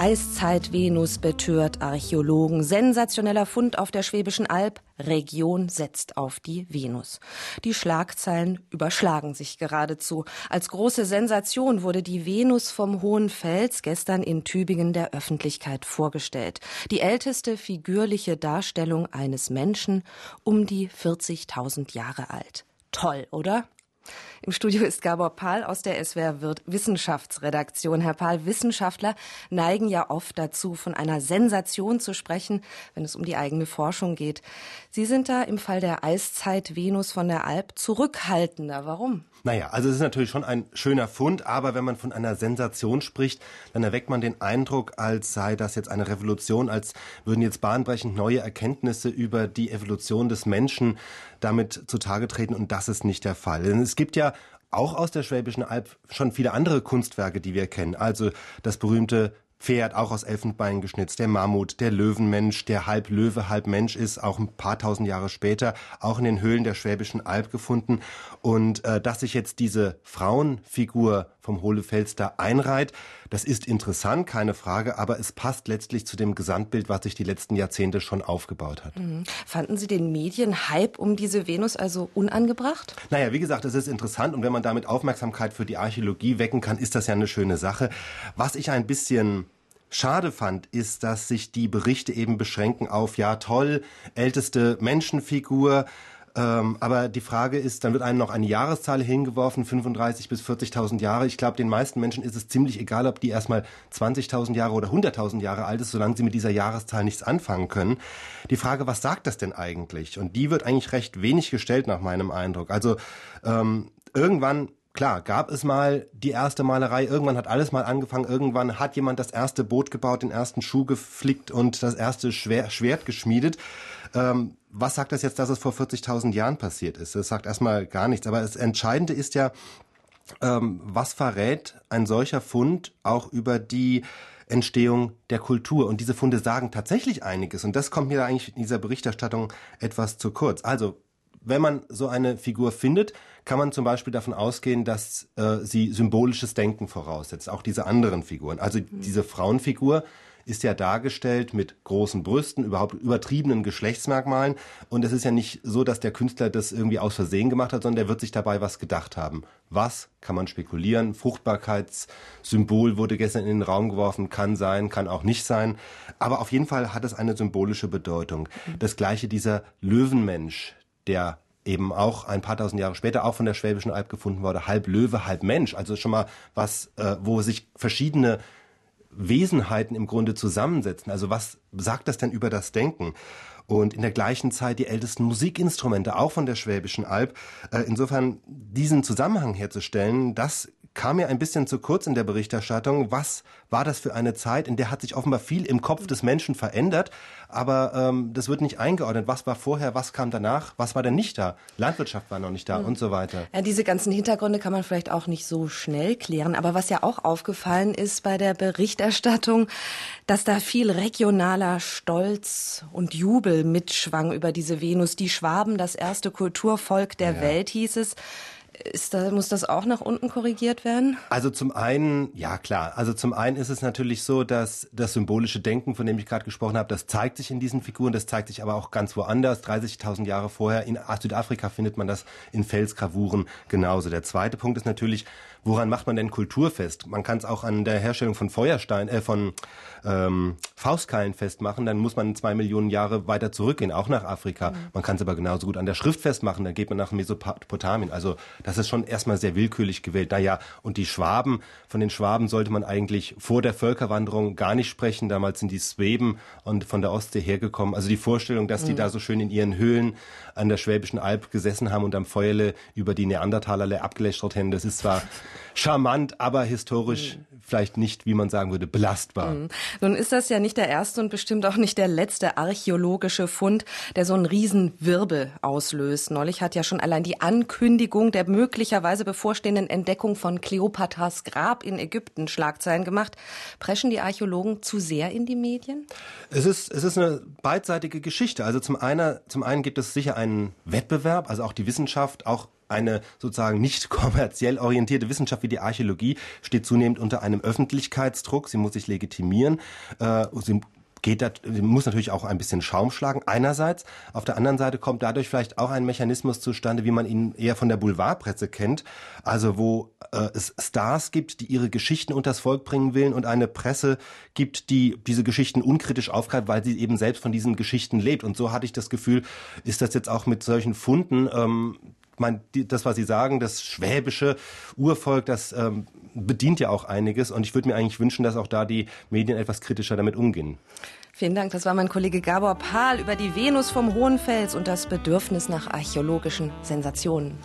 Eiszeit-Venus betört Archäologen. Sensationeller Fund auf der Schwäbischen Alb. Region setzt auf die Venus. Die Schlagzeilen überschlagen sich geradezu. Als große Sensation wurde die Venus vom Hohen Fels gestern in Tübingen der Öffentlichkeit vorgestellt. Die älteste figürliche Darstellung eines Menschen um die 40.000 Jahre alt. Toll, oder? Im Studio ist Gabor Pahl aus der SWR Wirt Wissenschaftsredaktion. Herr Pahl, Wissenschaftler neigen ja oft dazu, von einer Sensation zu sprechen, wenn es um die eigene Forschung geht. Sie sind da im Fall der Eiszeit Venus von der Alp zurückhaltender. Warum? Naja, also es ist natürlich schon ein schöner Fund, aber wenn man von einer Sensation spricht, dann erweckt man den Eindruck, als sei das jetzt eine Revolution, als würden jetzt bahnbrechend neue Erkenntnisse über die Evolution des Menschen damit zutage treten und das ist nicht der Fall. Es gibt ja auch aus der Schwäbischen Alb schon viele andere Kunstwerke, die wir kennen. Also das berühmte Pferd, auch aus Elfenbein geschnitzt, der Mammut, der Löwenmensch, der halb Löwe, halb Mensch ist, auch ein paar tausend Jahre später, auch in den Höhlen der Schwäbischen Alb gefunden. Und äh, dass sich jetzt diese Frauenfigur vom Hohlefels da einreiht, das ist interessant, keine Frage, aber es passt letztlich zu dem Gesamtbild, was sich die letzten Jahrzehnte schon aufgebaut hat. Mhm. Fanden Sie den Medienhype um diese Venus also unangebracht? Naja, wie gesagt, es ist interessant und wenn man damit Aufmerksamkeit für die Archäologie wecken kann, ist das ja eine schöne Sache. Was ich ein bisschen schade fand, ist, dass sich die Berichte eben beschränken auf, ja toll, älteste Menschenfigur, ähm, aber die Frage ist, dann wird einem noch eine Jahreszahl hingeworfen, 35 bis 40.000 Jahre. Ich glaube, den meisten Menschen ist es ziemlich egal, ob die erstmal 20.000 Jahre oder 100.000 Jahre alt ist, solange sie mit dieser Jahreszahl nichts anfangen können. Die Frage, was sagt das denn eigentlich? Und die wird eigentlich recht wenig gestellt nach meinem Eindruck. Also ähm, irgendwann Klar, gab es mal die erste Malerei, irgendwann hat alles mal angefangen, irgendwann hat jemand das erste Boot gebaut, den ersten Schuh geflickt und das erste Schwer Schwert geschmiedet. Ähm, was sagt das jetzt, dass es vor 40.000 Jahren passiert ist? Das sagt erstmal gar nichts. Aber das Entscheidende ist ja, ähm, was verrät ein solcher Fund auch über die Entstehung der Kultur. Und diese Funde sagen tatsächlich einiges. Und das kommt mir da eigentlich in dieser Berichterstattung etwas zu kurz. Also wenn man so eine Figur findet, kann man zum Beispiel davon ausgehen, dass äh, sie symbolisches Denken voraussetzt, auch diese anderen Figuren. Also diese Frauenfigur ist ja dargestellt mit großen Brüsten, überhaupt übertriebenen Geschlechtsmerkmalen. Und es ist ja nicht so, dass der Künstler das irgendwie aus Versehen gemacht hat, sondern der wird sich dabei was gedacht haben. Was kann man spekulieren? Fruchtbarkeitssymbol wurde gestern in den Raum geworfen, kann sein, kann auch nicht sein. Aber auf jeden Fall hat es eine symbolische Bedeutung. Das gleiche dieser Löwenmensch, der eben auch ein paar tausend Jahre später auch von der Schwäbischen Alb gefunden wurde, halb Löwe, halb Mensch. Also schon mal was, äh, wo sich verschiedene Wesenheiten im Grunde zusammensetzen. Also was sagt das denn über das Denken? Und in der gleichen Zeit die ältesten Musikinstrumente, auch von der Schwäbischen Alb. Äh, insofern diesen Zusammenhang herzustellen, das kam mir ein bisschen zu kurz in der Berichterstattung. Was war das für eine Zeit, in der hat sich offenbar viel im Kopf des Menschen verändert, aber ähm, das wird nicht eingeordnet. Was war vorher, was kam danach, was war denn nicht da? Landwirtschaft war noch nicht da mhm. und so weiter. Ja, diese ganzen Hintergründe kann man vielleicht auch nicht so schnell klären, aber was ja auch aufgefallen ist bei der Berichterstattung, dass da viel regionaler Stolz und Jubel mitschwang über diese Venus. Die Schwaben, das erste Kulturvolk der ja. Welt, hieß es. Ist da, muss das auch nach unten korrigiert werden? Also zum einen, ja klar, also zum einen ist es natürlich so, dass das symbolische Denken, von dem ich gerade gesprochen habe, das zeigt sich in diesen Figuren, das zeigt sich aber auch ganz woanders. 30.000 Jahre vorher in Südafrika findet man das in Felsgravuren genauso. Der zweite Punkt ist natürlich, woran macht man denn Kultur fest? Man kann es auch an der Herstellung von Feuerstein, äh, von ähm, Faustkeilen festmachen, dann muss man zwei Millionen Jahre weiter zurückgehen, auch nach Afrika. Mhm. Man kann es aber genauso gut an der Schrift festmachen, dann geht man nach Mesopotamien. Also das ist schon erstmal sehr willkürlich gewählt. Naja, und die Schwaben, von den Schwaben sollte man eigentlich vor der Völkerwanderung gar nicht sprechen. Damals sind die Sweben und von der Ostsee hergekommen. Also die Vorstellung, dass die mhm. da so schön in ihren Höhlen an der Schwäbischen Alb gesessen haben und am Feuerle über die Neandertalerle abgelästert haben, das ist zwar charmant, aber historisch mhm. vielleicht nicht, wie man sagen würde, belastbar. Mhm. Nun ist das ja nicht der erste und bestimmt auch nicht der letzte archäologische Fund, der so einen Riesenwirbel auslöst. Neulich hat ja schon allein die Ankündigung der möglicherweise bevorstehenden Entdeckung von Kleopatras Grab in Ägypten Schlagzeilen gemacht. Preschen die Archäologen zu sehr in die Medien? Es ist, es ist eine beidseitige Geschichte. Also zum einen, zum einen gibt es sicher einen Wettbewerb, also auch die Wissenschaft, auch eine sozusagen nicht kommerziell orientierte Wissenschaft wie die Archäologie steht zunehmend unter einem Öffentlichkeitsdruck. Sie muss sich legitimieren. Äh, sie geht das, muss natürlich auch ein bisschen Schaum schlagen. Einerseits, auf der anderen Seite kommt dadurch vielleicht auch ein Mechanismus zustande, wie man ihn eher von der Boulevardpresse kennt, also wo äh, es Stars gibt, die ihre Geschichten unters Volk bringen wollen und eine Presse gibt, die diese Geschichten unkritisch aufgreift, weil sie eben selbst von diesen Geschichten lebt. Und so hatte ich das Gefühl, ist das jetzt auch mit solchen Funden, ähm, mein, die, das, was Sie sagen, das schwäbische Urvolk, das ähm, bedient ja auch einiges. Und ich würde mir eigentlich wünschen, dass auch da die Medien etwas kritischer damit umgehen. Vielen Dank. Das war mein Kollege Gabor Pahl über die Venus vom Hohenfels und das Bedürfnis nach archäologischen Sensationen.